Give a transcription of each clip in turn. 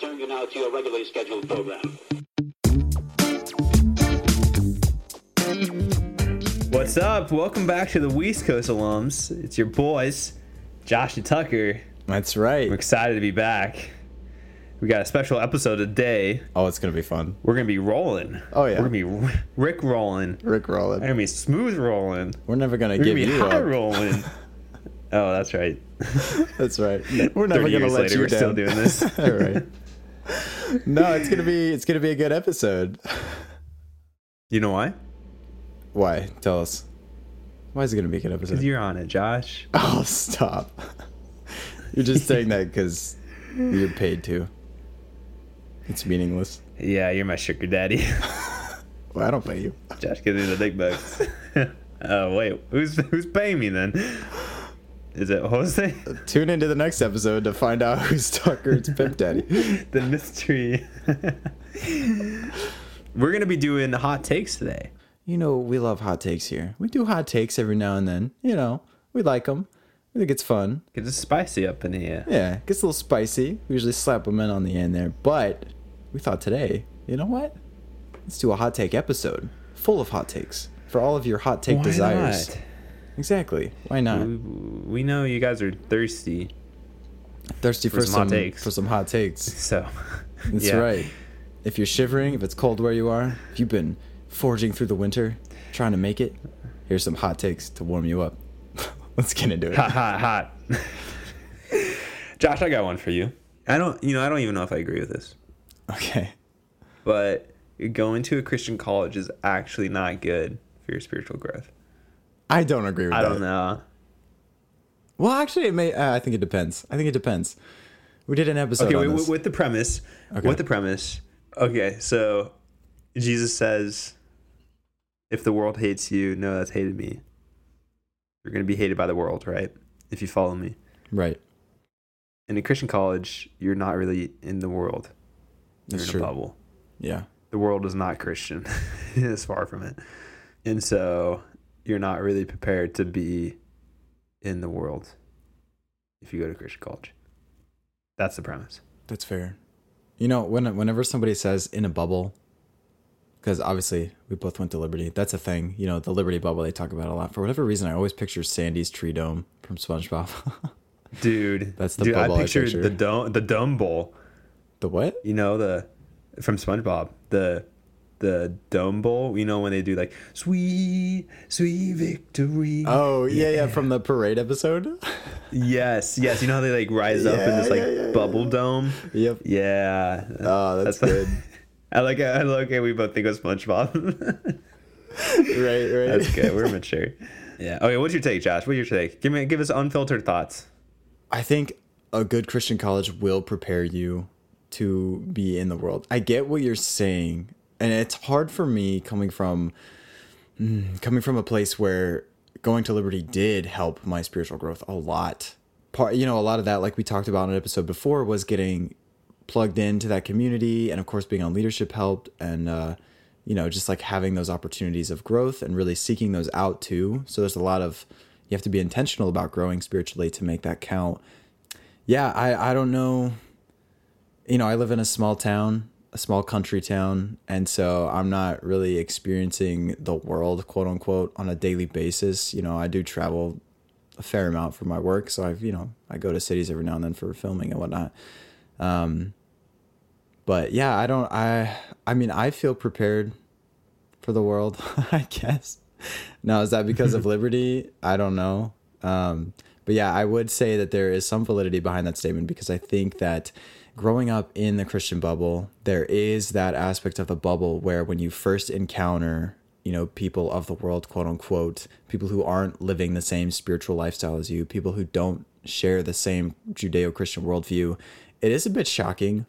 return you now to your regularly scheduled program. What's up? Welcome back to the West Coast alums. It's your boys, Josh and Tucker. That's right. We're excited to be back. We got a special episode today. Oh, it's gonna be fun. We're gonna be rolling. Oh, yeah. We're gonna be Rick rolling. Rick rolling. We're rolling. gonna be smooth rolling. We're never gonna We're give gonna be you high up. rolling. oh, that's right. That's right. We're never gonna years let later, you we're down. still doing this. All right. No, it's gonna be it's gonna be a good episode. You know why? Why? Tell us. Why is it gonna be a good episode? Because you're on it, Josh. Oh, stop. You're just saying that because you're paid to. It's meaningless. Yeah, you're my sugar daddy. Well, I don't pay you. Josh gives me the big bucks. oh wait, who's who's paying me then? Is it Jose? Tune into the next episode to find out who's Tucker's pimp daddy. the mystery. We're gonna be doing hot takes today. You know, we love hot takes here. We do hot takes every now and then. You know, we like them. We think it's fun. Get it spicy up in here. Yeah, gets a little spicy. We usually slap them in on the end there. But we thought today, you know what? Let's do a hot take episode full of hot takes for all of your hot take Why desires. not? Exactly. Why not? We, we know you guys are thirsty, Thirsty for, some some, hot takes. for some hot takes. so That's yeah. right. If you're shivering, if it's cold where you are, if you've been forging through the winter, trying to make it, here's some hot takes to warm you up. Let's get into it. Hot, hot, hot. Josh, I got one for you. I don't, you know, I don't even know if I agree with this, Okay. but going to a Christian college is actually not good for your spiritual growth. I don't agree with I that. I don't know. Well, actually, it may. Uh, I think it depends. I think it depends. We did an episode Okay, on wait, with the premise. Okay. With the premise. Okay, so Jesus says, "If the world hates you, no, that's hated me. You're going to be hated by the world, right? If you follow me." right. In a Christian college, you're not really in the world. You're That's in true. a bubble. Yeah. The world is not Christian. it's far from it, and so you're not really prepared to be in the world if you go to Christian college. That's the premise. That's fair. You know, when whenever somebody says in a bubble, because obviously we both went to Liberty. That's a thing. You know, the Liberty bubble they talk about a lot. For whatever reason, I always picture Sandy's tree dome from SpongeBob. Dude, That's the dude, bubble I I pictured picture. the dome, the dome bowl. the what? You know the from SpongeBob, the the dome bowl. You know when they do like sweet, sweet victory. Oh yeah, yeah, from the parade episode. yes, yes. You know how they like rise up in this like yeah, yeah, bubble yeah. dome. yep. Yeah. Oh, that's, That's- good. I like. it. I like. it. We both think of SpongeBob. right, right. That's good. We're mature. Yeah. Okay. What's your take, Josh? What's your take? Give me. Give us unfiltered thoughts. I think a good Christian college will prepare you to be in the world. I get what you're saying, and it's hard for me coming from mm, coming from a place where going to Liberty did help my spiritual growth a lot. Part, you know, a lot of that, like we talked about in an episode before, was getting plugged into that community, and of course, being on leadership helped, and uh, you know, just like having those opportunities of growth and really seeking those out too. So there's a lot of you have to be intentional about growing spiritually to make that count. Yeah, I I don't know. You know, I live in a small town, a small country town, and so I'm not really experiencing the world, quote unquote, on a daily basis. You know, I do travel a fair amount for my work, so I've you know I go to cities every now and then for filming and whatnot. Um, but yeah, I don't. I I mean, I feel prepared for the world. I guess. Now, is that because of liberty? I don't know. Um, but yeah, I would say that there is some validity behind that statement because I think that growing up in the Christian bubble, there is that aspect of the bubble where when you first encounter, you know, people of the world, quote unquote, people who aren't living the same spiritual lifestyle as you, people who don't share the same Judeo Christian worldview, it is a bit shocking.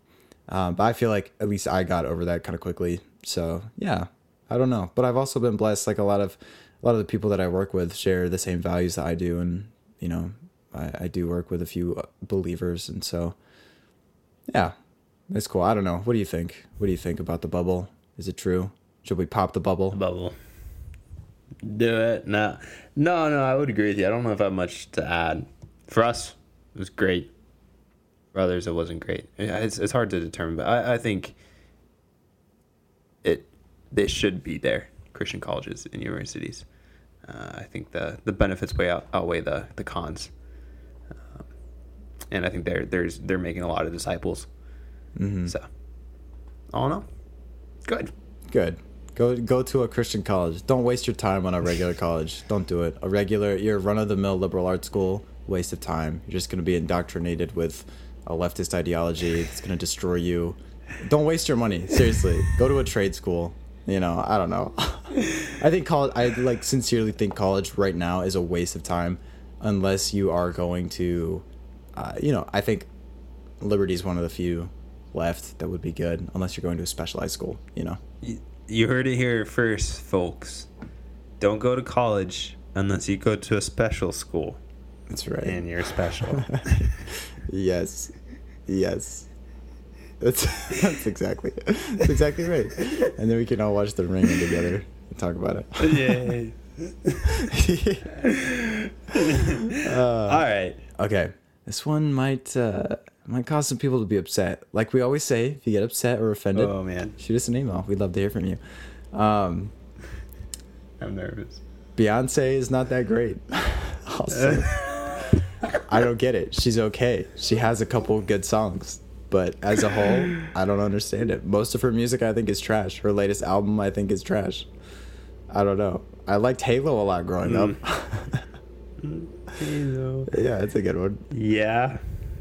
Um, but I feel like at least I got over that kind of quickly. So yeah, I don't know. But I've also been blessed. Like a lot of a lot of the people that I work with share the same values that I do, and you know, I, I do work with a few uh, believers, and so yeah, it's cool. I don't know. What do you think? What do you think about the bubble? Is it true? Should we pop the bubble? bubble. Do it. No, no, no. I would agree with you. I don't know if I have much to add. For us, it was great. For others, it wasn't great. It's it's hard to determine, but I, I think it they should be there. Christian colleges and universities. Uh, I think the the benefits way out, outweigh the the cons, and I think they're there's they're making a lot of disciples. Mm-hmm. So, all in all, good. Good. Go go to a Christian college. Don't waste your time on a regular college. Don't do it. A regular, your run of the mill liberal arts school, waste of time. You're just going to be indoctrinated with a leftist ideology. It's going to destroy you. Don't waste your money. Seriously, go to a trade school. You know, I don't know. I think college. I like sincerely think college right now is a waste of time, unless you are going to, uh, you know, I think Liberty is one of the few left that would be good, unless you're going to a specialized school. You know. You- You heard it here first, folks. Don't go to college unless you go to a special school That's right. and you're special. yes, yes. That's that's exactly that's exactly right. And then we can all watch The Ring together and talk about it. Yay. Uh, All right. Okay, this one might uh, might cause some people to be upset. Like we always say, if you get upset or offended, Oh man, shoot us an email. We'd love to hear from you. Um, I'm nervous. Beyonce is not that great. also, I don't get it. She's okay. She has a couple good songs, but as a whole, I don't understand it. Most of her music, I think, is trash. Her latest album, I think, is trash. I don't know. I liked Halo a lot growing up. Yeah, it's a good one. Yeah,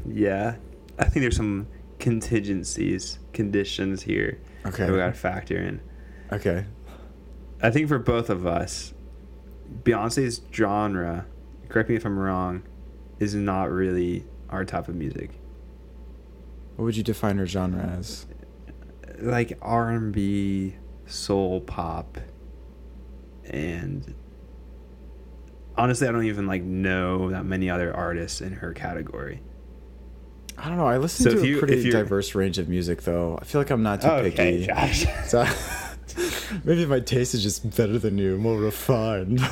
yeah. I think there's some contingencies, conditions here Okay. that we got to factor in. Okay. I think for both of us, Beyonce's genre, correct me if I'm wrong, is not really our type of music. What would you define her genre as? Like R&B, soul pop, and honestly, I don't even like know that many other artists in her category. I don't know. I listen So to you- a pretty diverse range of music, though. I feel like I'm not too Okay, picky. Josh. So maybe my taste is just better than you, more refined.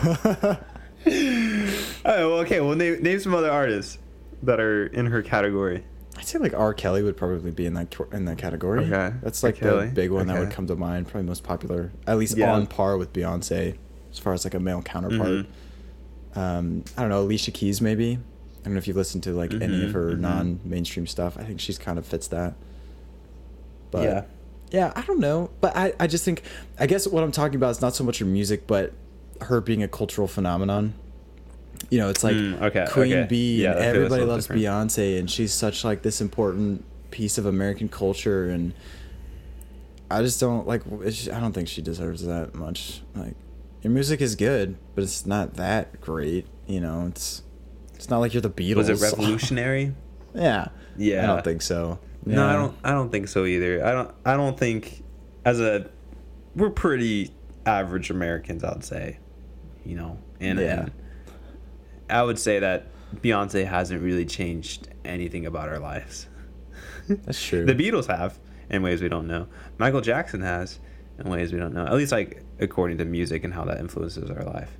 Oh, well, okay. Well, name name some other artists that are in her category. I'd say like R. Kelly would probably be in that in that category. Okay, that's like the big one that would come to mind. Probably most popular, at least Yeah. on par with Beyonce, as far as like a male counterpart. Mhm. Um, I don't know Alicia Keys maybe. I don't know if you've listened to like any of Mhm, her mhm. non-mainstream stuff. I think she's kind of fits that. But yeah. yeah, I don't know. But I, I just think, I guess what I'm talking about is not so much her music, but her being a cultural phenomenon. You know, it's like Mm, okay, Queen okay. Bee Yeah, and I feel that's a everybody loves different. Beyonce and she's such like this important piece of American culture and I just don't like I don't think she deserves that much. Like your music is good, but it's not that great, you know. It's it's not like you're the Beatles. Was it revolutionary? yeah. Yeah. I don't think so. No, I don't. I don't think so either. I don't. I don't think as a we're pretty average Americans. I'd say, you know, and, Yeah. and I would say that Beyonce hasn't really changed anything about our lives. That's true. The Beatles have in ways we don't know. Michael Jackson has in ways we don't know. At least like according to music and how that influences our life.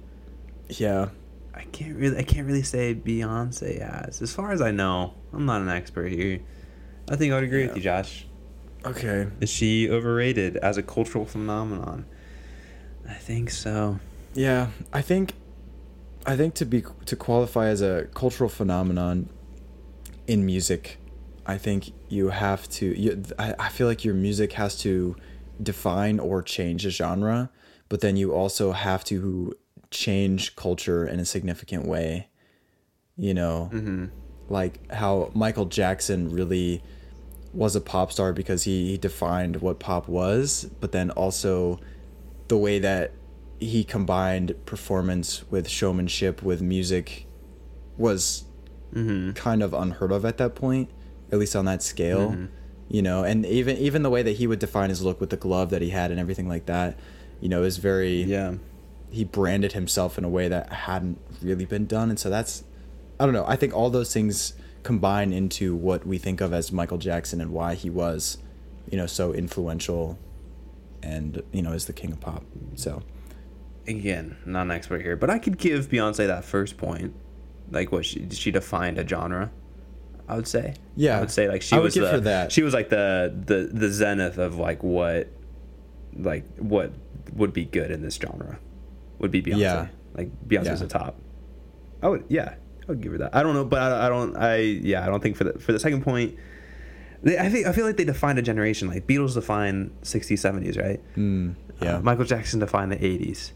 yeah. I can't really. I can't really say Beyonce has. As far as I know, I'm not an expert here. I think I would agree with you, Josh. Okay. Is she overrated as a cultural phenomenon? I think so. Yeah, I think I think to be to qualify as a cultural phenomenon in music, I think you have to you, I, I feel like your music has to define or change a genre, but then you also have to change culture in a significant way. You know, Mm-hmm. like how Michael Jackson really was a pop star because he, he defined what pop was, but then also the way that he combined performance with showmanship with music was Mm-hmm. kind of unheard of at that point, at least on that scale. Mhm. You know, and even even the way that he would define his look with the glove that he had and everything like that, you know, is very Yeah. he branded himself in a way that hadn't really been done and so that's i don't know i think all those things combine into what we think of as michael jackson and why he was you know so influential and you know is the king of pop so Again, not an expert here, but I could give Beyonce that first point. Like, what she she defined a genre. I would say. Yeah. I would say like she I would was give the her that. she was like the the the zenith of like what like what would be good in this genre would be Beyonce. Yeah. Like Beyonce's Yeah. a top. I would yeah, I would give her that. I don't know, but I, I don't I yeah, I don't think for the for the second point they, I think I feel like they defined a generation. Like Beatles defined 60s, 70s, right? Mm, yeah. Uh, Michael Jackson defined the 80s.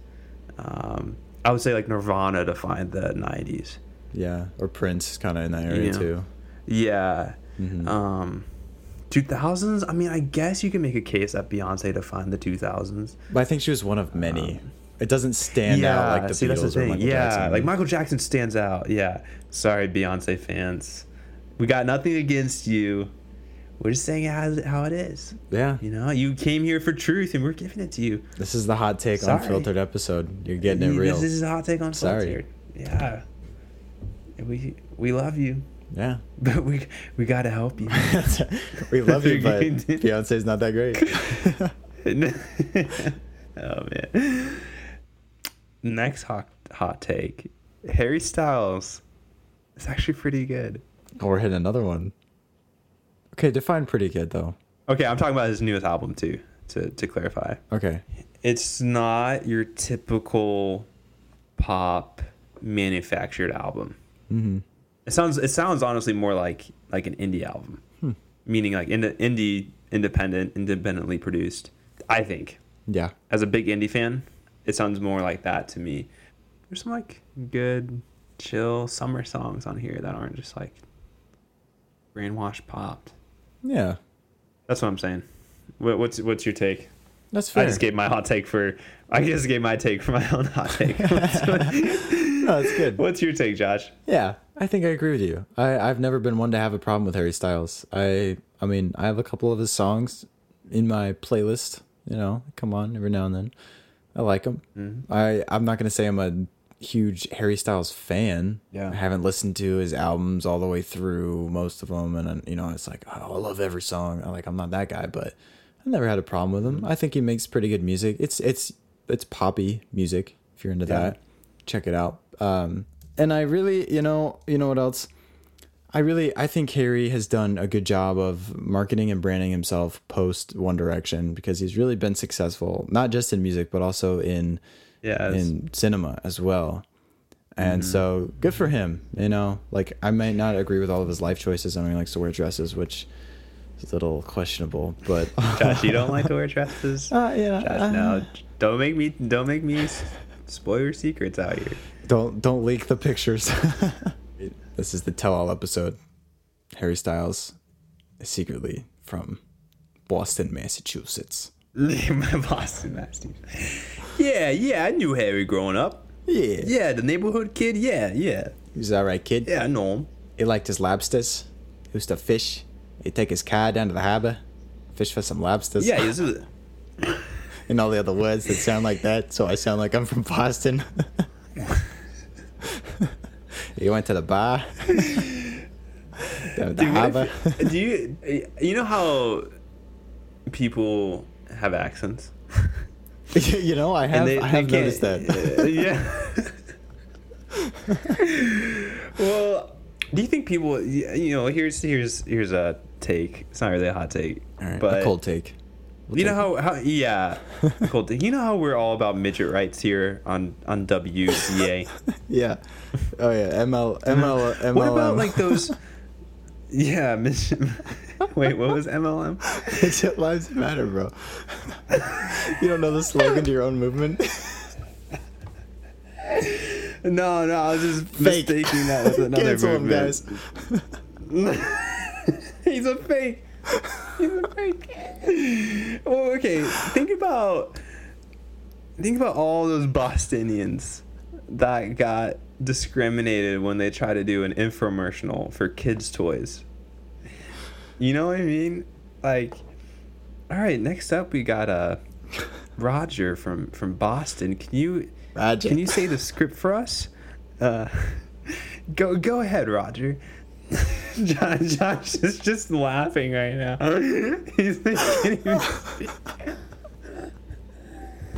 Um, I would say like Nirvana defined the 90s. yeah. Or Prince kind of in that area Yeah. too. Yeah. Mhm. Um, 2000s. I mean, I guess you can make a case that Beyonce defined the 2000s. But I think she was one of many. it doesn't stand out like the see, that's Beatles the or thing. Michael yeah, Jackson. like Michael Jackson stands out. Yeah. Sorry, Beyonce fans. We got nothing against you. We're just saying how, how it is. Yeah. You know, you came here for truth, and we're giving it to you. This is the hot take Sorry. unfiltered episode. You're getting it real. This, this is a hot take on Sorry. Sorry. Yeah. We we love you, yeah. but we we gotta help you. we love you, but Beyonce's not that great. oh man. Next hot hot take. Harry Styles. It's actually pretty good. Oh, we're hitting another one. Okay, define pretty good though. Okay, I'm talking about his newest album too. To to clarify, Okay. it's not your typical pop manufactured album. Mm-hmm. It sounds it sounds honestly more like like an indie album, Hmm. meaning like ind- indie, independent, independently produced. I think Yeah. as a big indie fan, it sounds more like that to me. There's some like good, chill summer songs on here that aren't just like brainwash popped. Yeah. That's what I'm saying. What, what's what's your take? That's fair. I just gave my hot take for. I just gave my take for my own hot take. no, that's good. what's your take, Josh? Yeah, I think I agree with you. I, I've never been one to have a problem with Harry Styles. I I mean, I have a couple of his songs in my playlist. You know, come on every now and then. I like him. Mm-hmm. I I'm not gonna say I'm a huge Harry Styles fan. Yeah. I haven't listened to his albums all the way through most of them, and you know, it's like oh, I love every song. I like I'm not that guy, but I never had a problem with Mm-hmm. him. I think he makes pretty good music. It's it's it's poppy music. If you're into Yeah. that, check it out. Um, and I really, you know, you know what else? I really, I think Harry has done a good job of marketing and branding himself post One Direction because he's really been successful, not just in music but also in Yeah, in cinema as well. And so good for him. You know, like I might not agree with all of his life choices. I mean, he likes to wear dresses, which is a little questionable. But Josh, you don't like to wear dresses. Uh, yeah, Josh, uh, no, don't make me don't make me spoil your secrets out here. Don't don't leak the pictures. this is the tell-all episode. Harry Styles is secretly from Boston, Massachusetts. my Boston Masters. Yeah, yeah, I knew Harry growing up. Yeah, Yeah, the neighborhood kid. Yeah, yeah, he's all right, kid. yeah. I know him. He liked his lobsters. He used to fish. He'd take his car down to the harbor, fish for some lobsters. Yeah, he's a, and all the other words that sound like that, so I sound like I'm from Boston. he went to the bar. the harbor. do you you know how people have accents? you know, I have, I have noticed that. uh, yeah. well, do you think people? You know, here's here's here's a take. It's not really a hot take, right, but a cold take. We'll you know how, how yeah, cool. You know how we're all about midget rights here on on WCA. Yeah. Oh yeah. ML ML MLM. What about like those? Yeah, midget. Wait, what was MLM? Midget lives matter, bro. you don't know the slogan to your own movement. No, no, I was just Fake. mistaking that with another Cancel him, movement. guys. He's a fake. He's a fake. Well, okay. Think about think about all those Bostonians that got discriminated when they try to do an infomercial for kids' toys. You know what I mean? Like, all right. Next up, we got uh, Roger from from Boston. Can you Roger. can you say the script for us? Uh, go go ahead, Roger. John, Josh is just laughing right now. He's can't even see.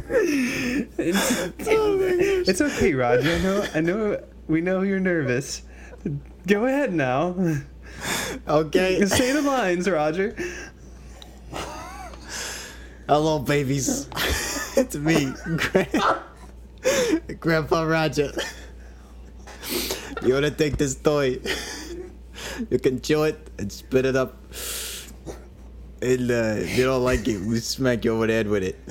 It's, it's okay, Roger. I know. I know. We know you're nervous. Go ahead now. Okay. Say the lines, Roger. Hello, babies. it's me, Gra- Grandpa Roger. You wanna take this toy? You can chew it and spit it up. And uh, if you don't like it, we smack you over the head with it.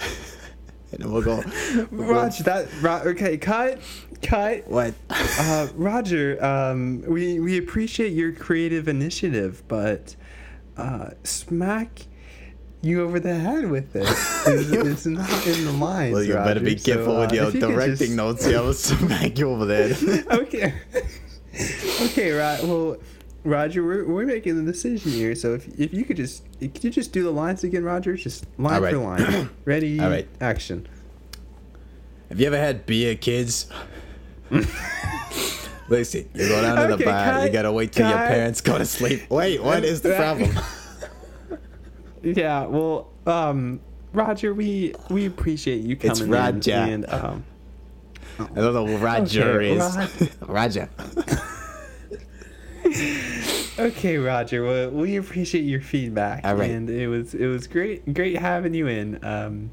And we'll go. we'll go- Roger, that. Ro- okay, cut, cut. What? Uh, Roger, um, we we appreciate your creative initiative, but uh, smack you over the head with it. it is, is not in the lines. Well, you better be Roger. So, careful with uh, your you directing just- notes. Yeah, I'll smack you over the head. okay. okay, right. Well, Roger, we're, we're making the decision here. So if, if you could just could you just do the lines again, Roger? Just line right. for line. Ready? All right. Action. Have you ever had beer, kids? Listen, you go down to the Okay, bar. you gotta wait till your parents go to sleep. Wait, what is the problem? Yeah. Well, um, Roger, we we appreciate you coming It's in Roger. and um. I don't know who Roger Okay, is. Roger. Okay, Roger. Well, we appreciate your feedback, All right. and it was it was great great having you in. Um,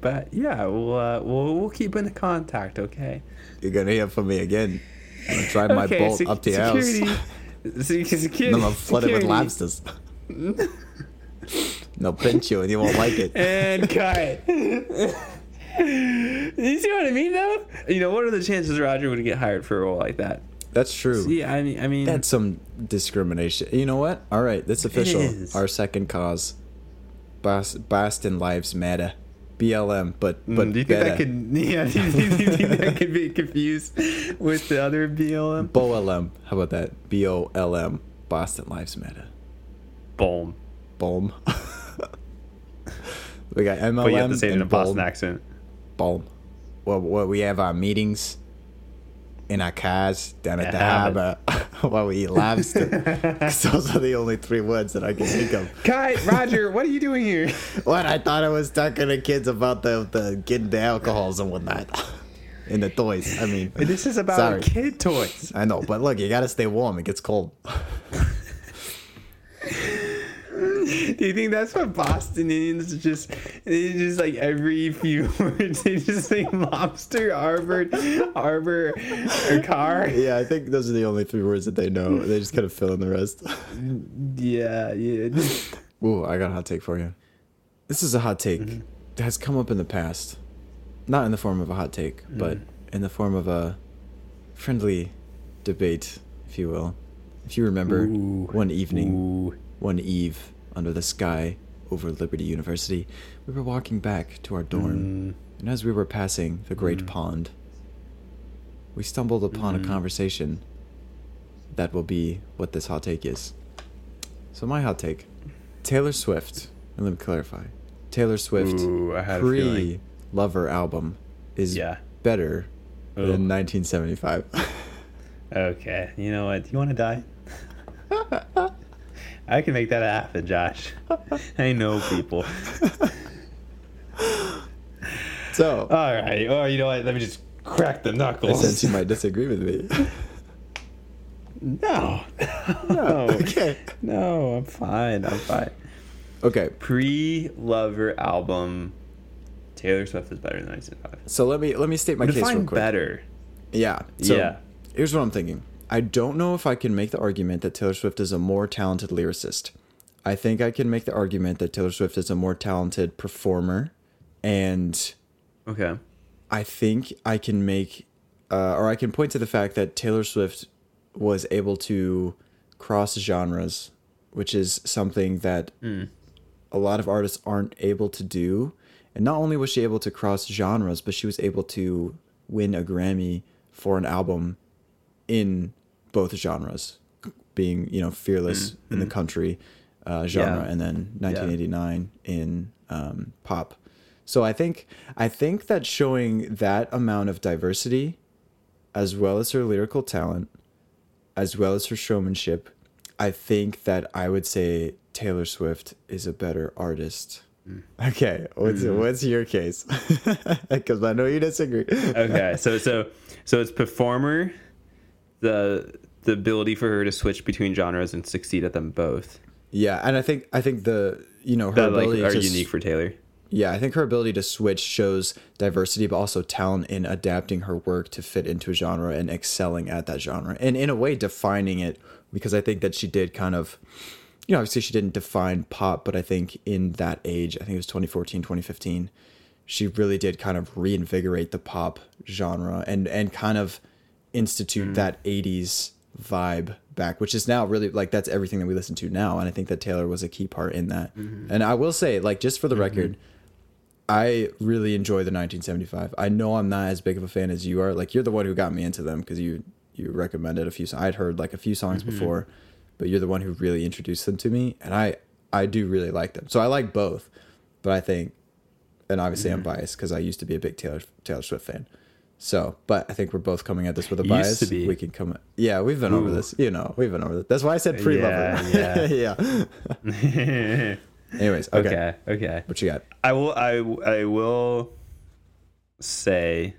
but yeah, we'll uh, we'll we'll keep in contact. Okay. You're gonna hear from me again. I'm gonna drive my okay. boat sec- up to your security. house. Se- security. And I'm gonna flood it with lobsters. They'll pinch you and you won't like it. And cut. you see what I mean, though? You know, what are the chances Roger would get hired for a role like that? That's true. See, I mean, I mean, That's some discrimination. You know what? All right, that's official. is. Our second cause. Bos- Boston Lives Matter. BLM, but Mm, but do you think better. that could? Yeah, do you think that could be confused with the other BLM? BOLM. How about that? B O L M. Boston Lives Matter. Boom. Boom. we got MLM But you have to say it in a Boston accent. Boom. Well, well, we have our meetings in our cars down at the harbor while we eat lobster. those are the only three words that I can think of. Kai, Roger, what are you doing here? What I thought I was talking to kids about the the getting the alcohols and whatnot, and the toys. I mean, This is about Sorry. kid toys. I know, but look, you gotta stay warm. It gets cold. Do you think that's what Bostonians just they just like every few words they just say lobster, arbor, arbor, or car? Yeah, I think those are the only three words that they know. They just kind of fill in the rest. Yeah, yeah. Ooh, I got a hot take for you. This is a hot take mm-hmm. that has come up in the past. Not in the form of a hot take, mm-hmm. but in the form of a friendly debate, if you will. If you remember Ooh. one evening, Ooh. one eve under the sky over Liberty University, we were walking back to our dorm, mm. and as we were passing the great mm. pond, we stumbled upon a mm-hmm. conversation that will be what this hot take is. So my hot take, Taylor Swift, and let me clarify, Taylor Swift I had a feeling. pre Lover album is Yeah. better Ooh. than 1975. Okay, you know what? You want to die? I can make that happen, Josh. I know people. so, All right. Or you know what? Let me just crack the I knuckles. sense you might disagree with me. No. No. okay. No, I'm fine. I'm fine. Okay. Pre-Lover album, Taylor Swift is better than 1975. So let me let me state my case real quick. better. Yeah. So Yeah. Here's what I'm thinking. I don't know if I can make the argument that Taylor Swift is a more talented lyricist. I think I can make the argument that Taylor Swift is a more talented performer, and Okay. I think I can make, uh, or I can point to the fact that Taylor Swift was able to cross genres, which is something that a lot of artists aren't able to do. And not only was she able to cross genres, but she was able to win a Grammy for an album in both genres, being you know fearless in the country uh, genre, Yeah. and then 1989 in um, pop. So I think I think that showing that amount of diversity, as well as her lyrical talent, as well as her showmanship, I think that I would say Taylor Swift is a better artist. Okay, what's what's your case? Because I know you disagree. Okay. so so so it's performer, the the ability for her to switch between genres and succeed at them both Yeah, and I think I think the you know her that like ability are to unique for Taylor. Yeah, I think her ability to switch shows diversity, but also talent in adapting her work to fit into a genre and excelling at that genre. And in a way, defining it, because I think that she did kind of, you know, obviously she didn't define pop, but I think in that age, I think it was 2014, 2015, she really did kind of reinvigorate the pop genre and, and kind of institute mm. that 80s vibe back which is now really like that's everything that we listen to now and i think that taylor was a key part in that. Mm-hmm. And i will say like just for the mm-hmm. record i really enjoy the 1975 i know i'm not as big of a fan as you are. Like you're the one who got me into them because you you recommended a few i'd heard like a few songs mm-hmm. before but you're the one who really introduced them to me and i i do really like them. So i like both but i think and obviously i'm biased because i used to be a big taylor taylor swift fan so, but I think we're both coming at this with a bias. We can come. Yeah, we've been over this. You know, we've been over this. That's why I said pre-lover. Yeah, yeah. Anyways, okay. okay, okay. What you got? I will. I I will say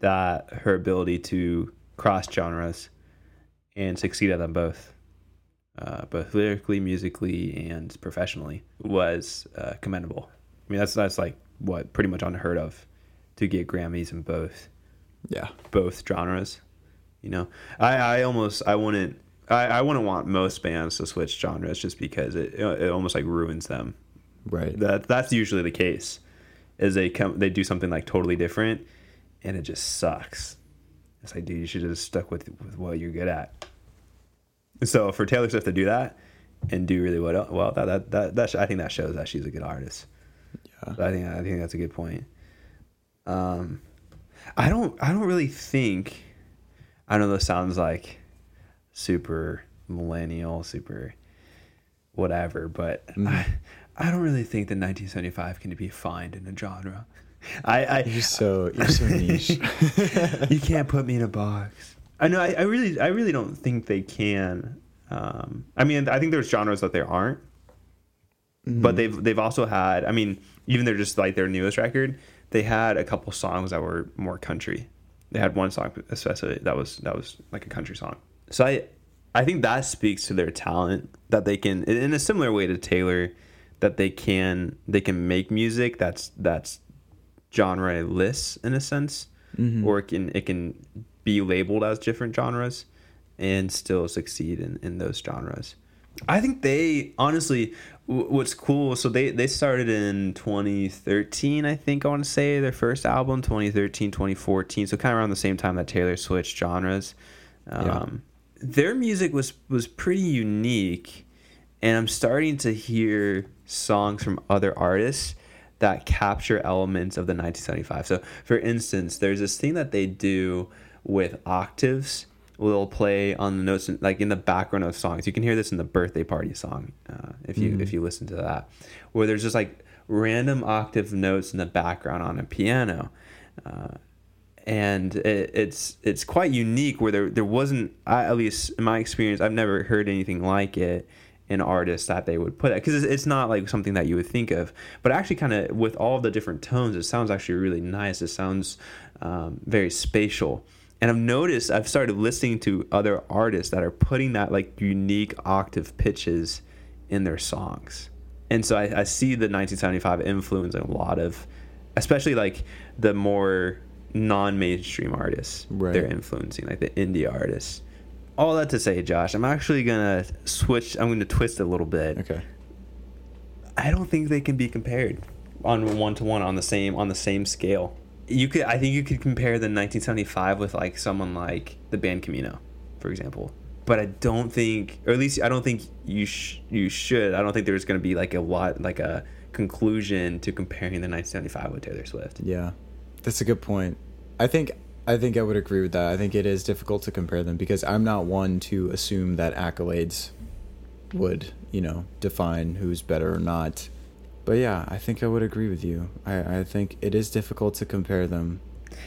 that her ability to cross genres and succeed at them both, uh, both lyrically, musically, and professionally, was uh, commendable. I mean, that's that's like what pretty much unheard of to get Grammys in both Yeah. both genres. You know, I, I almost I wouldn't I, I wouldn't want most bands to switch genres just because it it almost like ruins them. Right. That that's usually the case. Is they come they do something like totally different, and it just sucks. It's like, dude, you should have just stuck with with what you're good at. So for Taylor Swift to do that and do really well, well that that that, that sh- I think that shows that she's a good artist. Yeah. I think I think that's a good point. Um, I don't I don't really think I know this sounds like super millennial, super whatever, but I, I don't really think that 1975 can be defined in a genre. I, I You're so you're so niche. you can't put me in a box. I know. I, I really, I really don't think they can. Um, I mean, I think there's genres that there aren't, but they've they've also had. I mean, even they're just like their newest record. They had a couple songs that were more country. They had one song especially that was that was like a country song. So I, I think that speaks to their talent that they can, in a similar way to Taylor, that they can they can make music that's that's genre-less in a sense, mm-hmm. or it can it can be labeled as different genres and still succeed in, in those genres. I think they honestly, what's cool. So they they started in 2013, I think I want to say their first album 2013 2014. So kind of around the same time that Taylor switched genres. Um, Their music was was pretty unique, and I'm starting to hear songs from other artists that capture elements of the 1975. So, for instance, there's this thing that they do with octaves. They'll play on the notes, like in the background of songs. You can hear this in the birthday party song, uh, if you if you listen to that, where there's just like random octave notes in the background on a piano. Uh, and it, it's it's quite unique where there there wasn't I, at least in my experience I've never heard anything like it in artists that they would put it because it's, it's not like something that you would think of but actually kind of with all the different tones it sounds actually really nice it sounds um, very spatial and I've noticed I've started listening to other artists that are putting that like unique octave pitches in their songs and so I, I see the 1975 influence in a lot of especially like the more non-mainstream artists Right. they're influencing like the indie artists all that to say josh i'm actually gonna switch i'm gonna twist a little bit okay. i don't think they can be compared on one to one on the same on the same scale you could i think you could compare the 1975 with like someone like the band camino for example but i don't think or at least i don't think you sh- you should i don't think there's going to be like a lot like a conclusion to comparing the 1975 with taylor swift Yeah, that's a good point. I think I think I would agree with that. I think it is difficult to compare them because I'm not one to assume that accolades would, you know, define who's better or not. But yeah, I think I would agree with you. I, I think it is difficult to compare them.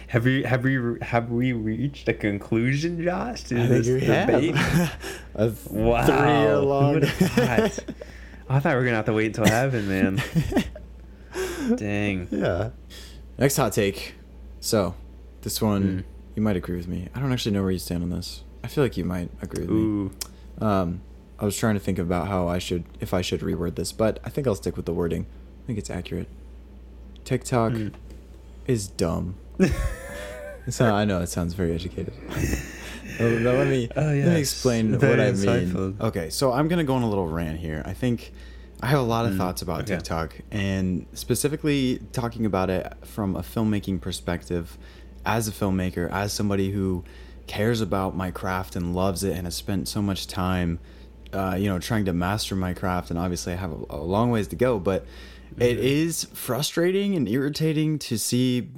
have we have we have we reached a conclusion josh to I think this we debate have. a th- wow three-year long. thought? i thought we were gonna have to wait until heaven man dang yeah. Next hot take. So, this one Hmm. you might agree with me. I don't actually know where you stand on this. I feel like you might agree with me. Ooh. Um, I was trying to think about how I should, if I should reword this, but I think I'll stick with the wording. I think it's accurate. TikTok Mm. is dumb. so I know it sounds very educated. Let me Oh, let me explain Very what I insightful. mean. Okay, so I'm gonna go on a little rant here. I think I have a lot of Mm, thoughts about okay. TikTok, and specifically talking about it from a filmmaking perspective. As a filmmaker, as somebody who cares about my craft and loves it, and has spent so much time, uh, you know, trying to master my craft, and obviously I have a, a long ways to go, but it mm-hmm. is frustrating and irritating to see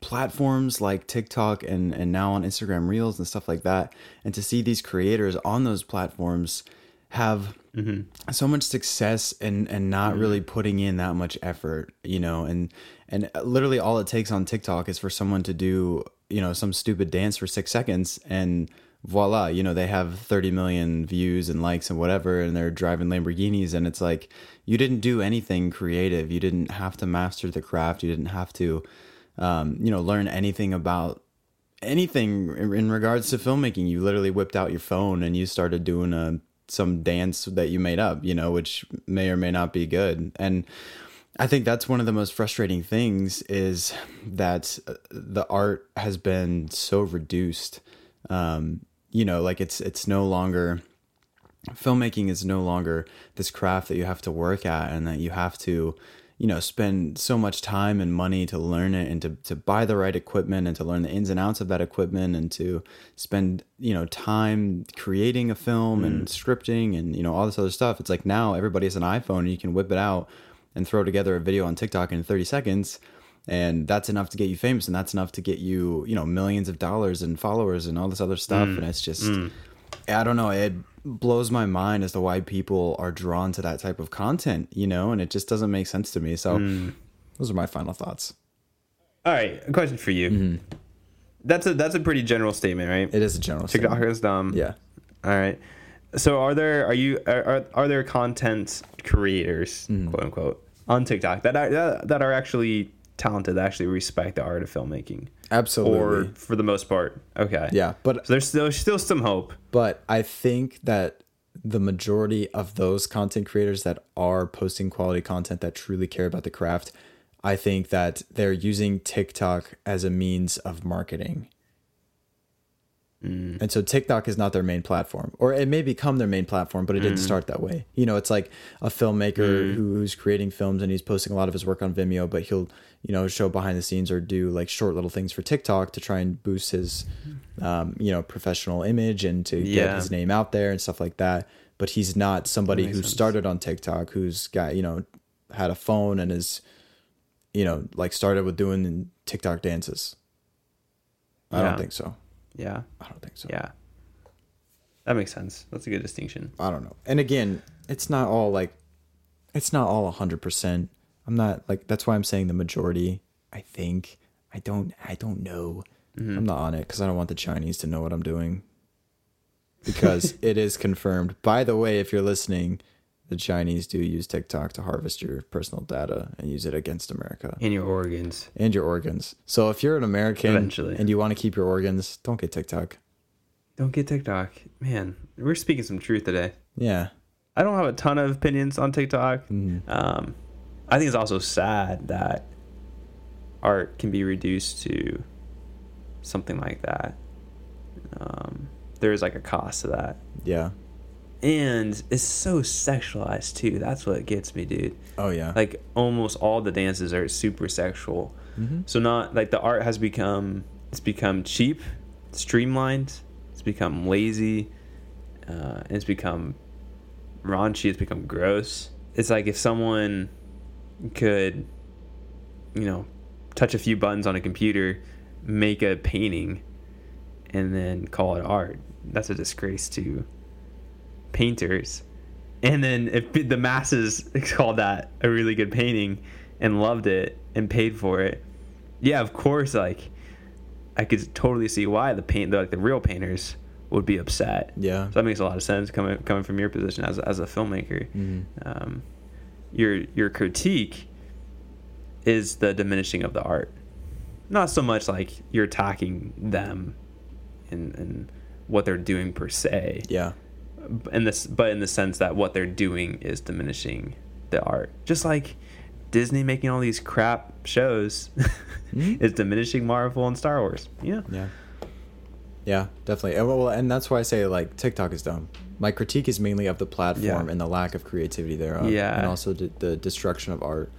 platforms like TikTok and and now on Instagram Reels and stuff like that, and to see these creators on those platforms have mm-hmm. so much success and and not mm-hmm. really putting in that much effort, you know, and and literally all it takes on TikTok is for someone to do you know some stupid dance for six seconds and voila you know they have 30 million views and likes and whatever and they're driving lamborghinis and it's like you didn't do anything creative. You didn't have to master the craft. You didn't have to um, you know learn anything about anything in regards to filmmaking. You literally whipped out your phone and you started doing a some dance that you made up you know which may or may not be good. And I think that's one of the most frustrating things is that uh, the art has been so reduced. Um, you know, like it's it's no longer filmmaking is no longer this craft that you have to work at and that you have to, you know, spend so much time and money to learn it and to, to buy the right equipment and to learn the ins and outs of that equipment and to spend, you know, time creating a film and mm. scripting and, you know, all this other stuff. It's like now everybody has an iPhone and you can whip it out and throw together a video on TikTok in 30 seconds and that's enough to get you famous and that's enough to get you, you know, millions of dollars and followers and all this other stuff and it's just I don't know, it blows my mind as to why people are drawn to that type of content, you know, and it just doesn't make sense to me. So those are my final thoughts. All right, a question for you. That's a that's a pretty general statement, right? Mm-hmm. It is a general TikTok statement. is dumb. Yeah. All right. So are there are you are are, are there content creators Mm-hmm. quote unquote on TikTok that are that, that are actually talented that actually respect the art of filmmaking Absolutely. or for the most part okay yeah, but so there's still still some hope but I think that the majority of those content creators that are posting quality content that truly care about the craft, I think that they're using TikTok as a means of marketing. Mm. And so TikTok is not their main platform, or it may become their main platform, but it didn't mm. start that way. You know, it's like a filmmaker mm. who, who's creating films and he's posting a lot of his work on Vimeo, but he'll, you know, show behind the scenes or do like short little things for TikTok to try and boost his, um, you know, professional image and to get his name out there and stuff like that. But he's not somebody who sense. started on TikTok, who's got, you know, had a phone and is, you know, like started with doing TikTok dances. I Yeah. don't think so. Yeah I don't think so. yeah that makes sense that's a good distinction I don't know. And again, it's not all like it's not all 100%. I'm not like that's why I'm saying the majority. I think I don't I don't know. Mm-hmm. I'm not on it cuz I don't want the Chinese to know what I'm doing. Because it is confirmed. By the way, if you're listening, the Chinese do use TikTok to harvest your personal data and use it against America in your organs and your organs. So if you're an American Eventually. and you want to keep your organs, don't get TikTok. don't get TikTok man we're speaking some truth today Yeah. I don't have a ton of opinions on TikTok. Mhm. Um, I think it's also sad that art can be reduced to something like that. Um, there is like a cost to that, Yeah. And it's so sexualized too. That's what gets me, dude. Oh yeah. Like almost all the dances are super sexual. Mhm. So not like the art has become it's become cheap, streamlined. It's become lazy. Uh, it's become raunchy. It's become gross. It's like if someone could, you know, touch a few buttons on a computer, make a painting, and then call it art. That's a disgrace to painters. And then if the masses called that a really good painting and loved it and paid for it, yeah, of course, like I could totally see why the paint, like the real painters, would be upset. Yeah. So that makes a lot of sense coming coming from your position as as a filmmaker. Mhm. Um, your your critique is the diminishing of the art, not so much like you're attacking them and and what they're doing per se. Yeah. In this, but in the sense that what they're doing is diminishing the art. Just like Disney making all these crap shows Mm-hmm. is diminishing Marvel and Star Wars. Yeah. Yeah. Yeah, definitely. And, well, and that's why I say like TikTok is dumb. My critique is mainly of the platform Yeah. and the lack of creativity thereof. Yeah. And also the, the destruction of art.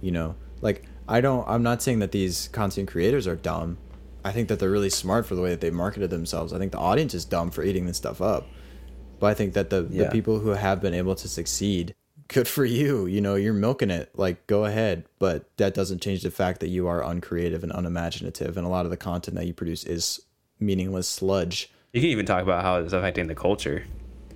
You know, like I don't. I'm not saying that these content creators are dumb. I think that they're really smart for the way that they marketed themselves. I think the audience is dumb for eating this stuff up. But I think that the, the people who have been able to succeed, good for you. You know, you're milking it. Like, go ahead. But that doesn't change the fact that you are uncreative and unimaginative. And a lot of the content that you produce is meaningless sludge. You can even talk about how it's affecting the culture,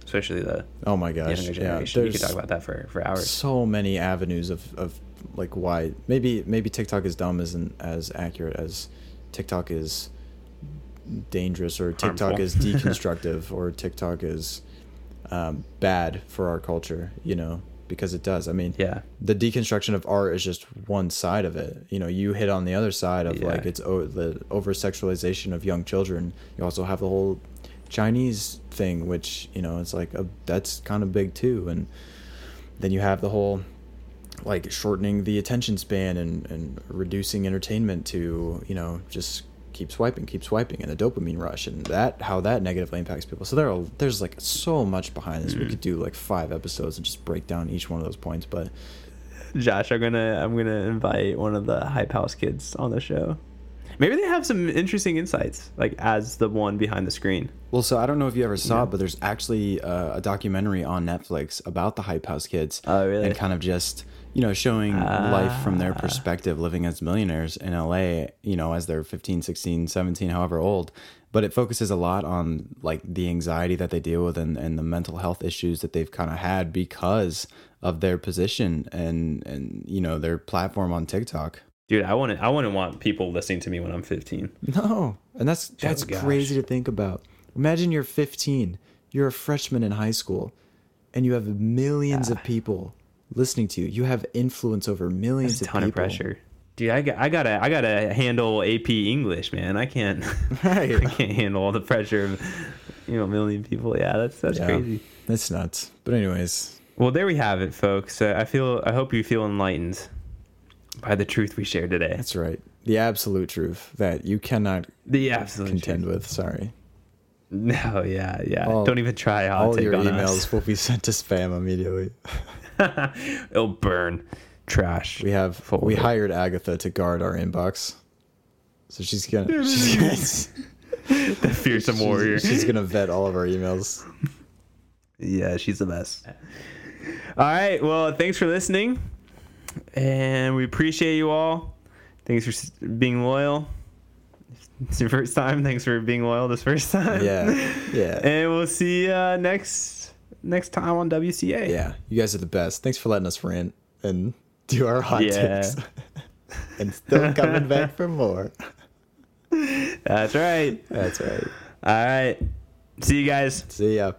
especially the Oh my gosh. younger Yeah. you could talk about that for, for hours. so many avenues of, of like why maybe maybe TikTok is dumb isn't as accurate as TikTok is dangerous or TikTok Harmful. is deconstructive or TikTok is um, bad for our culture, you know, because it does. I mean, Yeah. the deconstruction of art is just one side of it. You know, you hit on the other side of Yeah. like it's o- the over sexualization of young children. You also have the whole Chinese thing, which you know, it's like a, that's kind of big too. And then you have the whole like shortening the attention span and and reducing entertainment to you know just keep swiping, keep swiping, and the dopamine rush, and that how that negatively impacts people. So there are there's like so much behind this. We could do like five episodes and just break down each one of those points, but. Josh, I'm gonna I'm gonna invite one of the hype house kids on the show. Maybe they have some interesting insights, like as the one behind the screen. Well, so I don't know if you ever saw Yeah. it, but there's actually uh, a documentary on Netflix about the Hype House kids. Oh, really? And kind of just, you know, showing life from their Ah. perspective, living as millionaires in LA, you know, as they're 15, 16, 17, however old. But it focuses a lot on like the anxiety that they deal with and, and the mental health issues that they've kind of had because of their position and, and, you know, their platform on TikTok. Dude, I wouldn't I wouldn't want people listening to me when I'm 15. No, and that's that's gosh. crazy to think about. Imagine you're 15, you're a freshman in high school, and you have millions of people listening to you. You have influence over millions It's a of ton people. of pressure. Dude, I got I gotta I gotta handle AP English, man. I can't Right. I can't handle all the pressure of you know a million people. Yeah, that's that's Yeah, crazy. That's nuts. But anyways, Well, there we have it, folks. Uh, I feel I hope you feel enlightened by the truth we shared today. that's right. The absolute truth that you cannot The absolute contend truth. with. Sorry. No, yeah, yeah. All- Don't even try hot All take your on emails us. will be sent to spam immediately. It'll burn. Trash. We have Full we hired Agatha to guard our inbox. So she's gonna she's gonna, the fearsome warrior. she's, she's gonna vet all of our emails. Yeah, she's the best. All right. Well, thanks for listening. And we appreciate you all. Thanks for being loyal. It's your first time. Thanks for being loyal this first time. Yeah. Yeah. And we'll see you uh, next next time on WCA. Yeah, you guys are the best. Thanks for letting us rant and do our hot Yeah. takes. and still coming back for more. That's right. That's right. All right. See you guys. See ya.